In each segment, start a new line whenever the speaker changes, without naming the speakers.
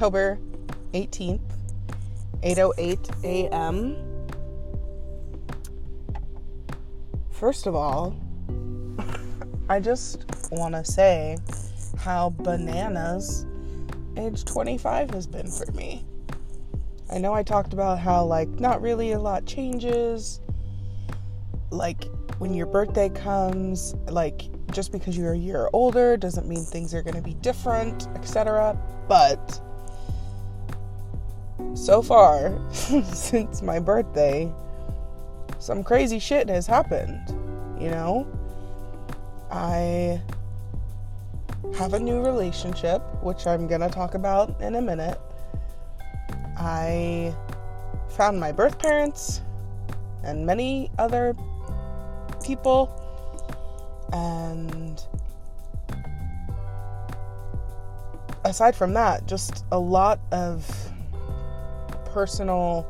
October 18th, 8:08 a.m. First of all, I just want to say how bananas age 25 has been for me. I know I talked about how like not really a lot changes like when your birthday comes, like just because you're a year older doesn't mean things are going to be different, etc. But so far, since my birthday, some crazy shit has happened. You know? I have a new relationship, which I'm to talk about in a minute. I found my birth parents and many other people and aside from that, just a lot of personal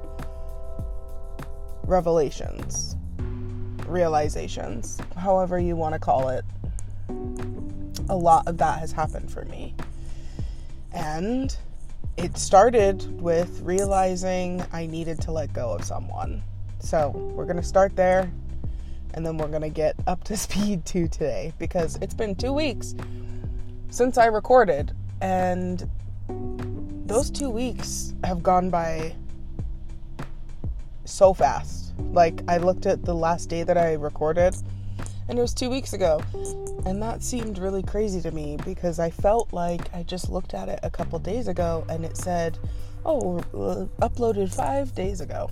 revelations, realizations, however you want to call it. A lot of that has happened for me. And it started with realizing I needed to let go of someone. So, we're going to start there and then we're going to get up to speed to today because it's been two weeks since I recorded, and those two weeks have gone by so fast. Like, I looked at the last day that I recorded, and it was two weeks ago, and that seemed really crazy to me because I felt like I just looked at it a couple days ago and it said, oh, uh, uploaded five days ago.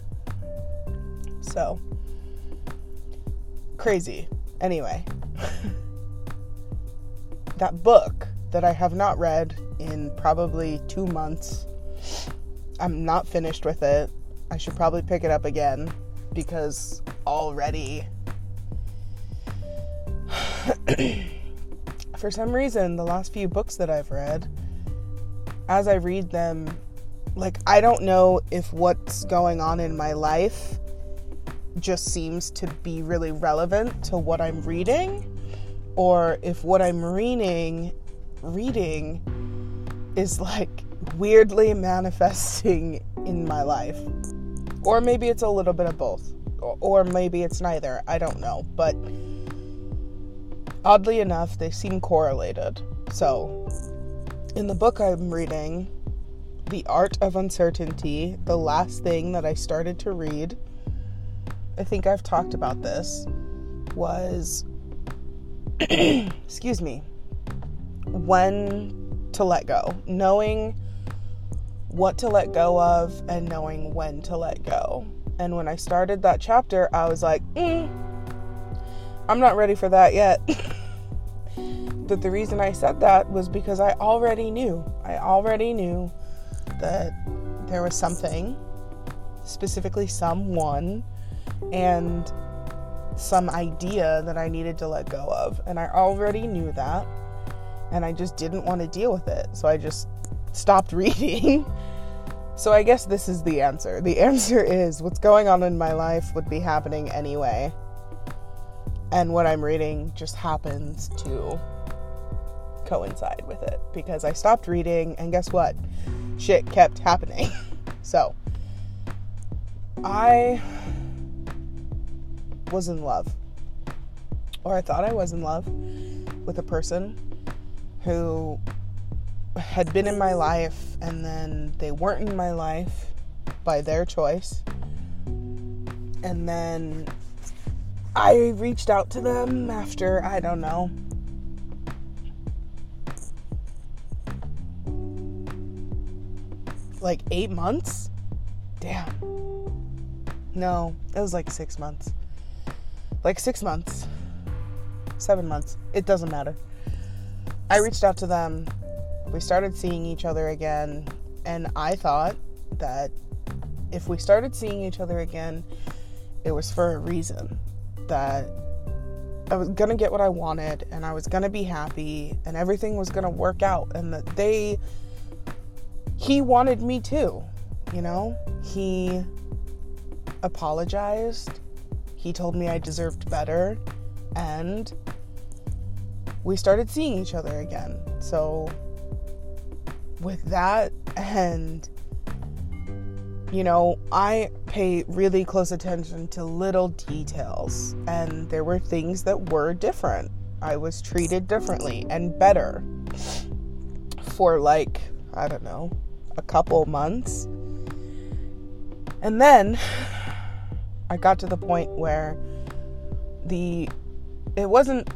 So, crazy. Anyway, that book that I have not read in probably two months, I'm not finished with it. I should probably pick it up again because already, for some reason, the last few books that I've read, as I read them, like, I don't know if what's going on in my life just seems to be really relevant to what I'm reading, or if what I'm reading reading is like weirdly manifesting in my life. Or maybe it's a little bit of both. Or maybe it's neither. I don't know. But oddly enough, they seem correlated. So, in the book I'm reading, The Art of Uncertainty, the last thing that I started to read, I think I've talked about this, was, excuse me, when to let go. Knowing what to let go of and knowing when to let go. And when I started that chapter, I was like, mm, I'm not ready for that yet. but the reason I said that was because I already knew. I already knew that there was something, specifically someone and some idea that I needed to let go of. And I already knew that. And I just didn't want to deal with it. So I just stopped reading. so I guess this is the answer. The answer is what's going on in my life would be happening anyway. And what I'm reading just happens to coincide with it because I stopped reading and guess what? Shit kept happening. so I was in love, or I thought I was in love with a person who had been in my life and then they weren't in my life by their choice. And then I reached out to them after, I don't know, like eight months? Damn. No, it was like six months like six months, seven months, it doesn't matter. I reached out to them. We started seeing each other again, and I thought that if we started seeing each other again, it was for a reason. That I was gonna get what I wanted, and I was gonna be happy, and everything was gonna work out, and that they, he wanted me too, you know? He apologized he told me I deserved better, and we started seeing each other again. So, with that And, you know, I pay really close attention to little details, and there were things that were different. I was treated differently and better for like, I don't know, a couple months. And then I got to the point where the it wasn't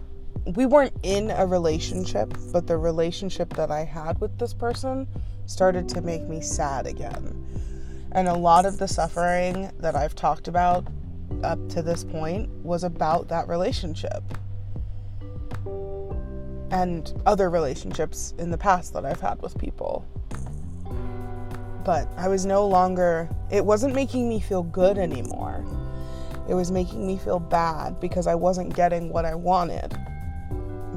we weren't in a relationship, but the relationship that I had with this person started to make me sad again. And a lot of the suffering that I've talked about up to this point was about that relationship and other relationships in the past that I've had with people. But I was no longer, it wasn't making me feel good anymore. It was making me feel bad because I wasn't getting what I wanted.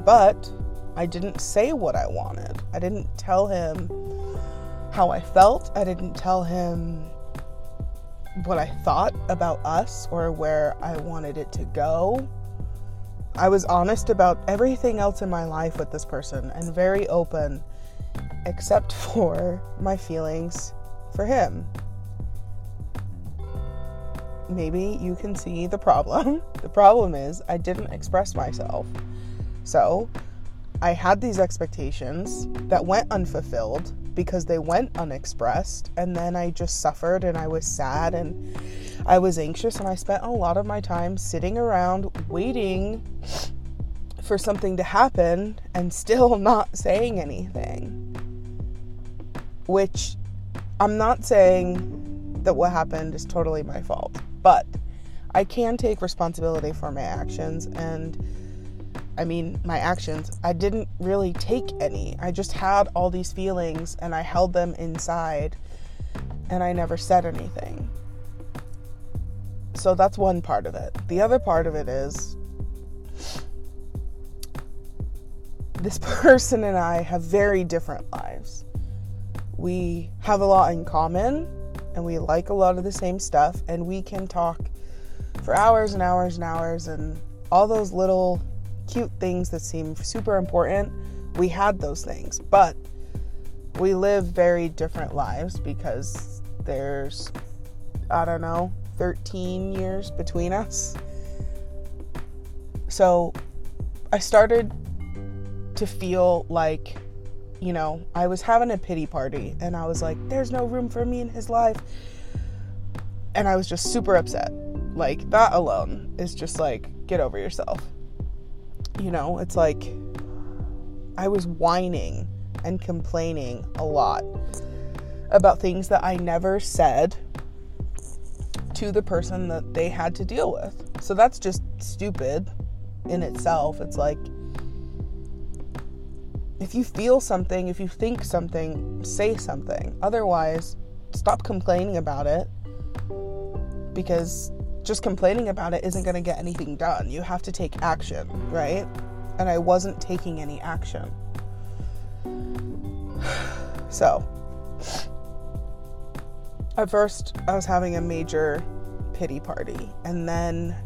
But I didn't say what I wanted. I didn't tell him how I felt. I didn't tell him what I thought about us or where I wanted it to go. I was honest about everything else in my life with this person and very open, except for my feelings for him. Maybe you can see the problem. The problem is, I didn't express myself. So, I had these expectations that went unfulfilled because they went unexpressed, and then I just suffered and I was sad and I was anxious, and I spent a lot of my time sitting around waiting for something to happen and still not saying anything. Which I'm not saying that what happened is totally my fault, but I can take responsibility for my actions and I mean, my actions, I didn't really take any. I just had all these feelings and I held them inside and I never said anything. So that's one part of it. The other part of it is this person and I have very different lives. We have a lot in common and we like a lot of the same stuff and we can talk for hours and hours and hours and all those little cute things that seem super important. We had those things, but we live very different lives because there's, I don't know, 13 years between us. So I started to feel like, you know, I was having a pity party and I was like, there's no room for me in his life. And I was just super upset. Like, that alone is just like, get over yourself. You know, it's like I was whining and complaining a lot about things that I never said to the person that they had to deal with. So that's just stupid in itself. It's like if you feel something, if you think something, say something. Otherwise, stop complaining about it because just complaining about it isn't going to get anything done. You have to take action, right? And I wasn't taking any action. So, at first, I was having a major pity party, and then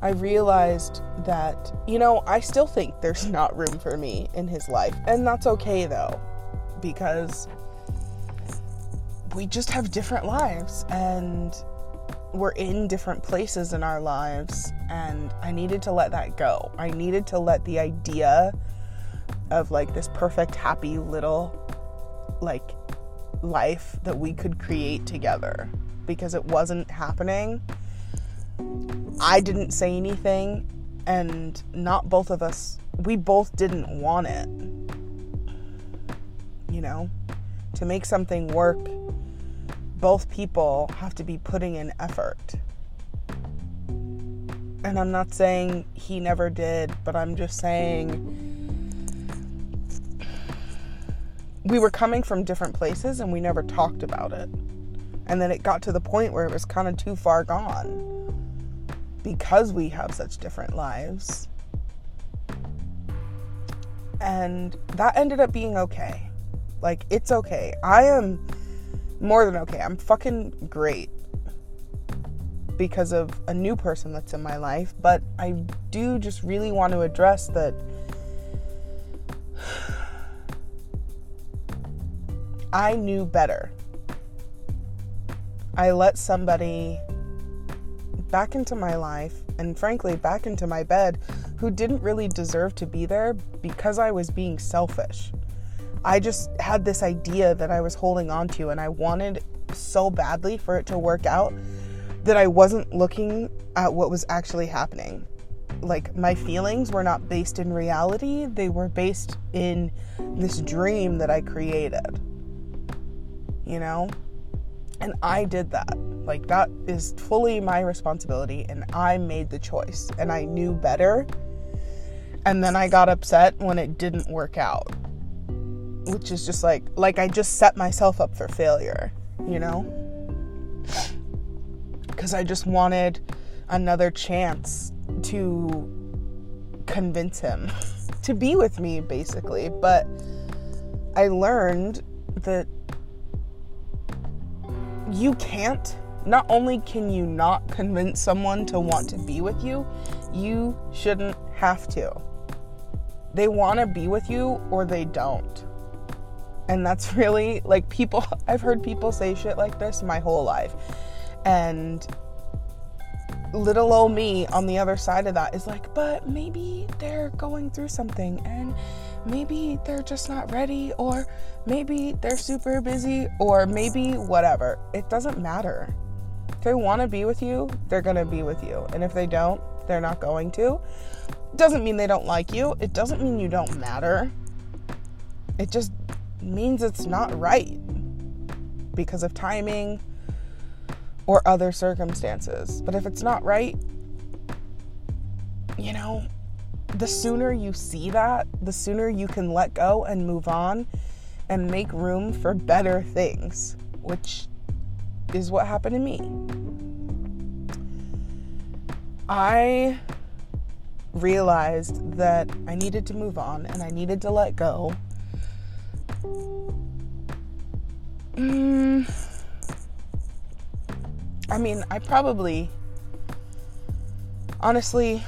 I realized that, you know, I still think there's not room for me in his life, and that's okay though, because we just have different lives, and we're in different places in our lives and I needed to let that go. I needed to let the idea of like this perfect happy little like life that we could create together because it wasn't happening. I didn't say anything and not both of us we both didn't want it. You know, to make something work both people have to be putting in effort. And I'm not saying he never did, but I'm just saying we were coming from different places and we never talked about it. And then it got to the point where it was kind of too far gone because we have such different lives. And that ended up being okay. Like, it's okay. I am more than okay. I'm fucking great because of a new person that's in my life, but I do just really want to address that I knew better. I let somebody back into my life and frankly back into my bed who didn't really deserve to be there because I was being selfish. I just had this idea that I was holding on to, and I wanted so badly for it to work out that I wasn't looking at what was actually happening. Like, my feelings were not based in reality, they were based in this dream that I created. You know? And I did that. Like, that is fully my responsibility, and I made the choice, and I knew better. And then I got upset when it didn't work out which is just like like I just set myself up for failure, you know? Cuz I just wanted another chance to convince him to be with me basically, but I learned that you can't not only can you not convince someone to want to be with you, you shouldn't have to. They want to be with you or they don't. And that's really like people, I've heard people say shit like this my whole life. And little old me on the other side of that is like, but maybe they're going through something and maybe they're just not ready, or maybe they're super busy, or maybe whatever. It doesn't matter. If they want to be with you, they're going to be with you. And if they don't, they're not going to. Doesn't mean they don't like you. It doesn't mean you don't matter. It just means it's not right because of timing or other circumstances. But if it's not right, you know, the sooner you see that, the sooner you can let go and move on and make room for better things, which is what happened to me. I realized that I needed to move on and I needed to let go Mm, I mean, I probably, honestly,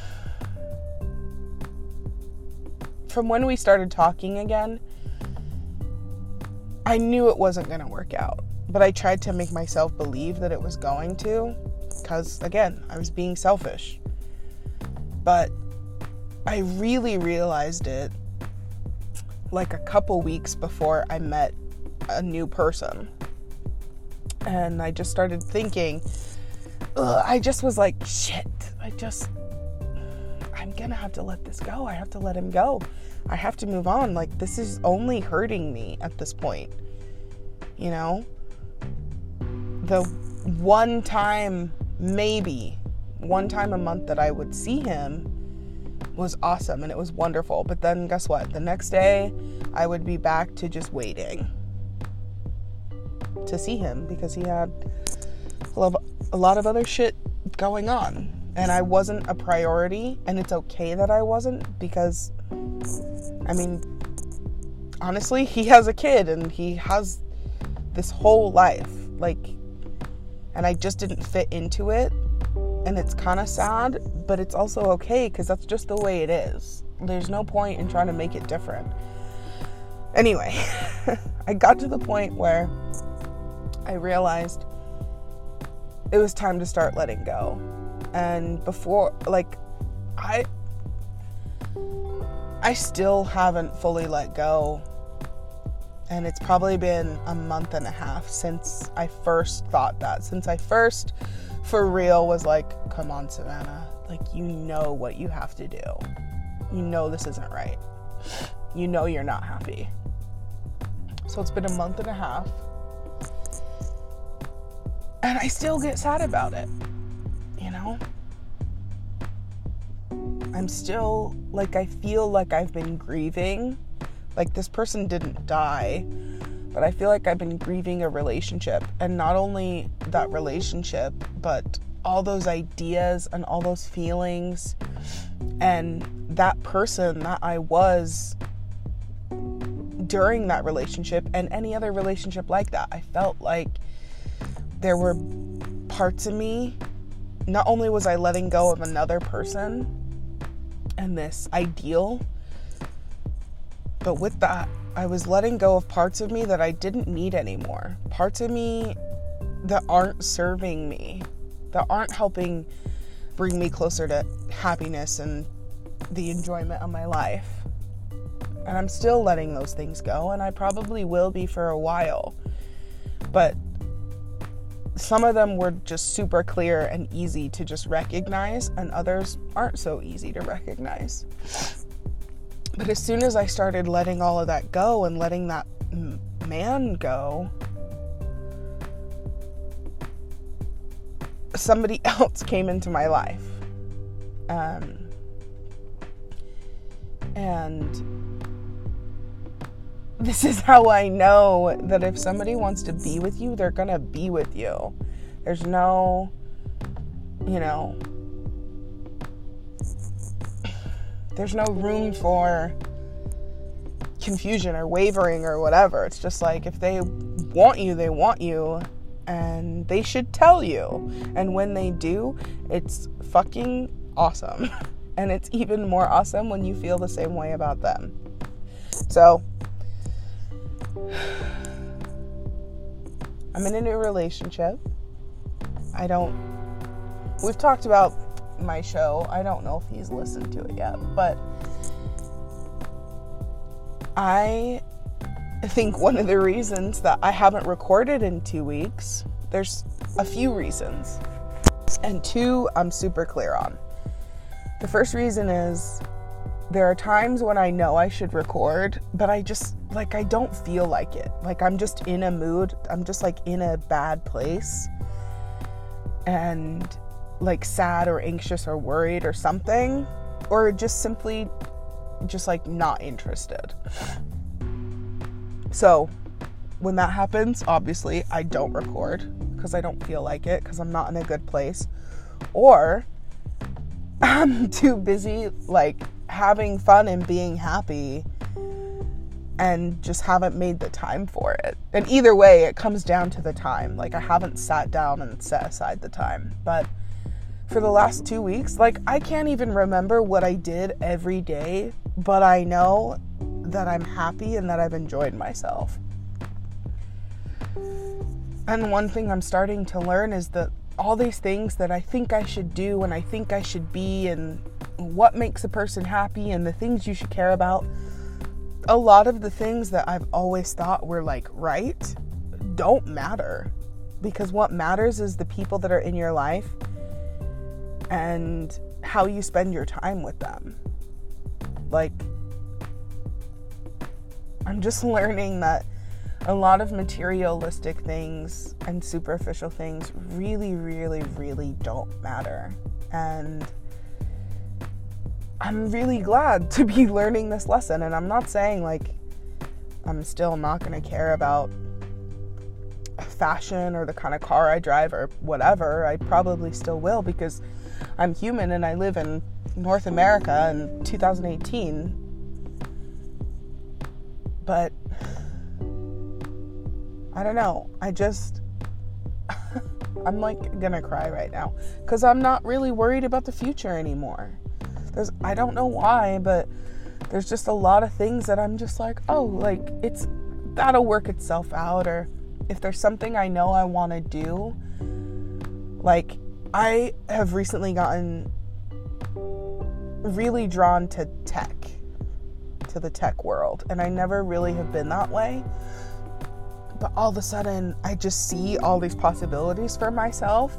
from when we started talking again, I knew it wasn't going to work out. But I tried to make myself believe that it was going to, because again, I was being selfish. But I really realized it like a couple weeks before I met a new person. And I just started thinking, I just was like, shit, I just, I'm gonna have to let this go. I have to let him go. I have to move on. Like, this is only hurting me at this point. You know? The one time, maybe, one time a month that I would see him was awesome and it was wonderful. But then guess what? The next day, I would be back to just waiting to see him because he had a lot of other shit going on. And I wasn't a priority, and it's okay that I wasn't because, I mean, honestly, he has a kid and he has this whole life. Like, and I just didn't fit into it and it's kind of sad, but it's also okay because that's just the way it is. There's no point in trying to make it different. Anyway, I got to the point where I realized it was time to start letting go. And before, like, I. I still haven't fully let go. And it's probably been a month and a half since I first thought that. Since I first for real was like, come on, Savannah. Like, you know what you have to do. You know this isn't right. You know you're not happy. So it's been a month and a half. And I still get sad about it. You know? I'm still like, I feel like I've been grieving. Like, this person didn't die but I feel like I've been grieving a relationship. And not only that relationship, but all those ideas and all those feelings and that person that I was during that relationship and any other relationship like that. I felt like there were parts of me. Not only was I letting go of another person and this ideal, but with that, I was letting go of parts of me that I didn't need anymore. Parts of me that aren't serving me, that aren't helping bring me closer to happiness and the enjoyment of my life. And I'm still letting those things go, and I probably will be for a while. But some of them were just super clear and easy to just recognize, and others aren't so easy to recognize. But as soon as I started letting all of that go and letting that man go, somebody else came into my life. Um, and this is how I know that if somebody wants to be with you, they're going to be with you. There's no, you know, there's no room for confusion or wavering or whatever. It's just like if they want you, they want you and they should tell you. And when they do, it's fucking awesome. And it's even more awesome when you feel the same way about them. So, I'm in a new relationship. I don't. We've talked about my show. I don't know if he's listened to it yet, but I think one of the reasons that I haven't recorded in two weeks, there's a few reasons. And two, I'm super clear on. The first reason is there are times when I know I should record, but I just, like, I don't feel like it. Like, I'm just in a mood, I'm just, like, in a bad place. And, like, sad or anxious or worried or something. Or just simply, just, like, not interested. So, when that happens, obviously, I don't record because I don't feel like it because I'm not in a good place. Or I'm too busy, like, having fun and being happy and just haven't made the time for it. And either way, it comes down to the time. Like, I haven't sat down and set aside the time. But for the last two weeks, like, I can't even remember what I did every day, but I know that I'm happy and that I've enjoyed myself. And one thing I'm starting to learn is that all these things that I think I should do and I think I should be, and what makes a person happy, and the things you should care about, a lot of the things that I've always thought were like right don't matter. Because what matters is the people that are in your life and how you spend your time with them. Like, I'm just learning that a lot of materialistic things and superficial things really, really, really don't matter. And I'm really glad to be learning this lesson. And I'm not saying like I'm still not going to care about fashion or the kind of car I drive or whatever. I probably still will because I'm human and I live in North America in 2018 but I don't know. I just I'm like gonna cry right now because I'm not really worried about the future anymore. There's I don't know why, but there's just a lot of things that I'm just like, oh, like it's that'll work itself out. Or if there's something I know I want to do, like I have recently gotten really drawn to tech to the tech world, and I never really have been that way. But all of a sudden, I just see all these possibilities for myself.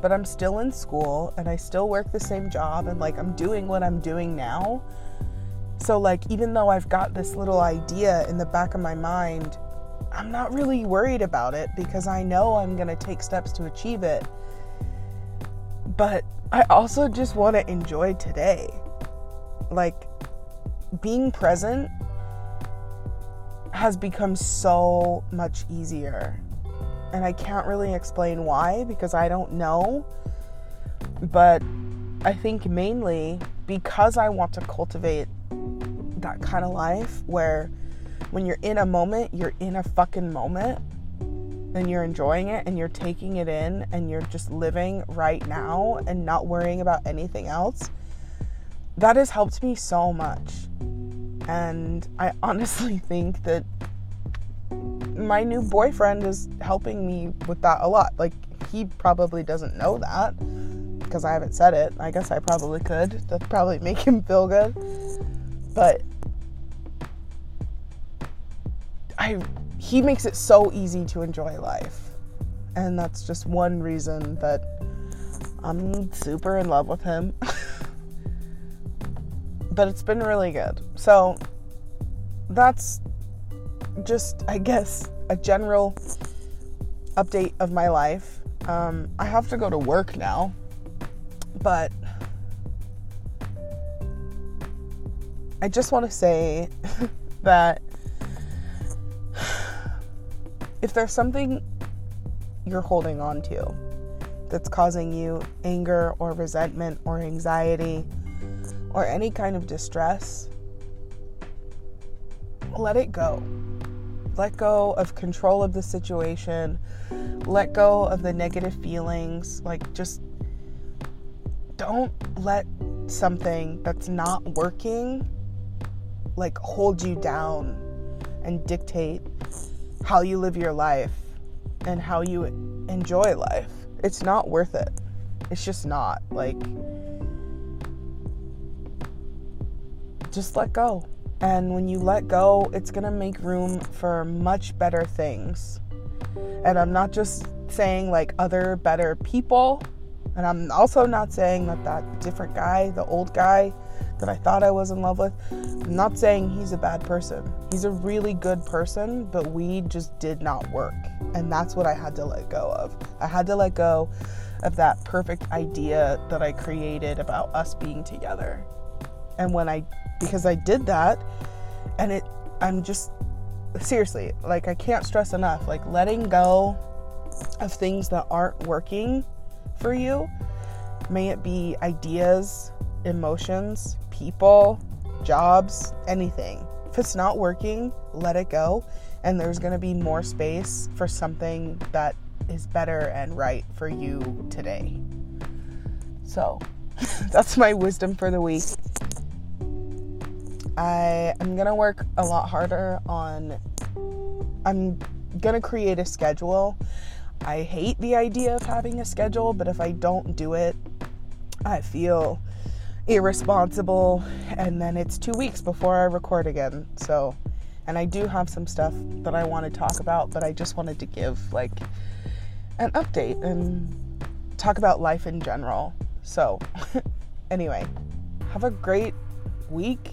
But I'm still in school and I still work the same job, and like I'm doing what I'm doing now. So, like, even though I've got this little idea in the back of my mind, I'm not really worried about it because I know I'm going to take steps to achieve it. But I also just want to enjoy today. Like, being present has become so much easier. And I can't really explain why because I don't know. But I think mainly because I want to cultivate that kind of life where when you're in a moment, you're in a fucking moment and you're enjoying it and you're taking it in and you're just living right now and not worrying about anything else. That has helped me so much And I honestly think that my new boyfriend is helping me with that a lot. Like, he probably doesn't know that because I haven't said it. I guess I probably could. That'd probably make him feel good. But I he makes it so easy to enjoy life. And that's just one reason that I'm super in love with him. but it's been really good. So that's just, I guess, a general update of my life. Um, I have to go to work now, but I just want to say that if there's something you're holding on to that's causing you anger or resentment or anxiety or any kind of distress, let it go. Let go of control of the situation. Let go of the negative feelings. Like, just don't let something that's not working like hold you down and dictate how you live your life and how you enjoy life. It's not worth it. It's just not. Like, just let go. And when you let go, it's going to make room for much better things. And I'm not just saying like other better people. And I'm also not saying that that different guy, the old guy that I thought I was in love with, I'm not saying he's a bad person. He's a really good person, but we just did not work. And that's what I had to let go of. I had to let go of that perfect idea that I created about us being together. And when I because I did that and it I'm just seriously, like I can't stress enough like letting go of things that aren't working for you. May it be ideas, emotions, people, jobs, anything. If it's not working, let it go and there's going to be more space for something that is better and right for you today. So, that's my wisdom for the week. I am going to work a lot harder on I'm going to create a schedule. I hate the idea of having a schedule, but if I don't do it, I feel irresponsible and then it's 2 weeks before I record again. So, and I do have some stuff that I want to talk about, but I just wanted to give like an update and talk about life in general. So, anyway, have a great week